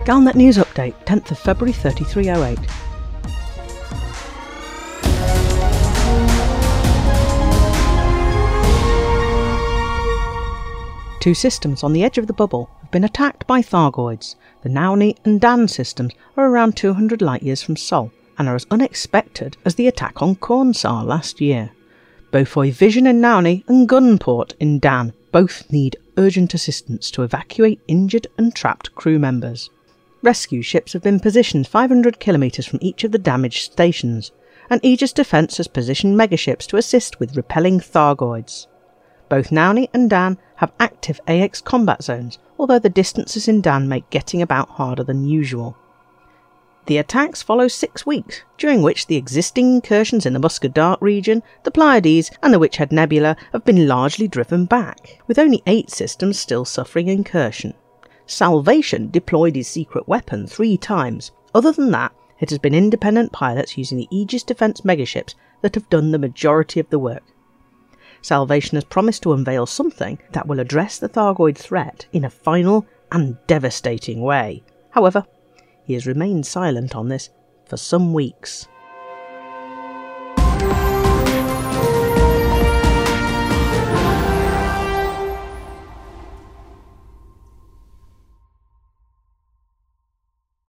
Galnet News Update, 10th of February 3308. Two systems on the edge of the bubble have been attacked by Thargoids. The Nauni and Dan systems are around 200 light years from Sol and are as unexpected as the attack on Cornsar last year. Bofoi Vision in Nauni and Gunport in Dan both need urgent assistance to evacuate injured and trapped crew members. Rescue ships have been positioned 500 kilometres from each of the damaged stations, and Aegis Defence has positioned megaships to assist with repelling Thargoids. Both Nauni and Dan have active AX combat zones, although the distances in Dan make getting about harder than usual. The attacks follow six weeks, during which the existing incursions in the Musca Dark region, the Pleiades, and the Witchhead Nebula have been largely driven back, with only eight systems still suffering incursion. Salvation deployed his secret weapon three times. Other than that, it has been independent pilots using the Aegis Defence megaships that have done the majority of the work. Salvation has promised to unveil something that will address the Thargoid threat in a final and devastating way. However, he has remained silent on this for some weeks.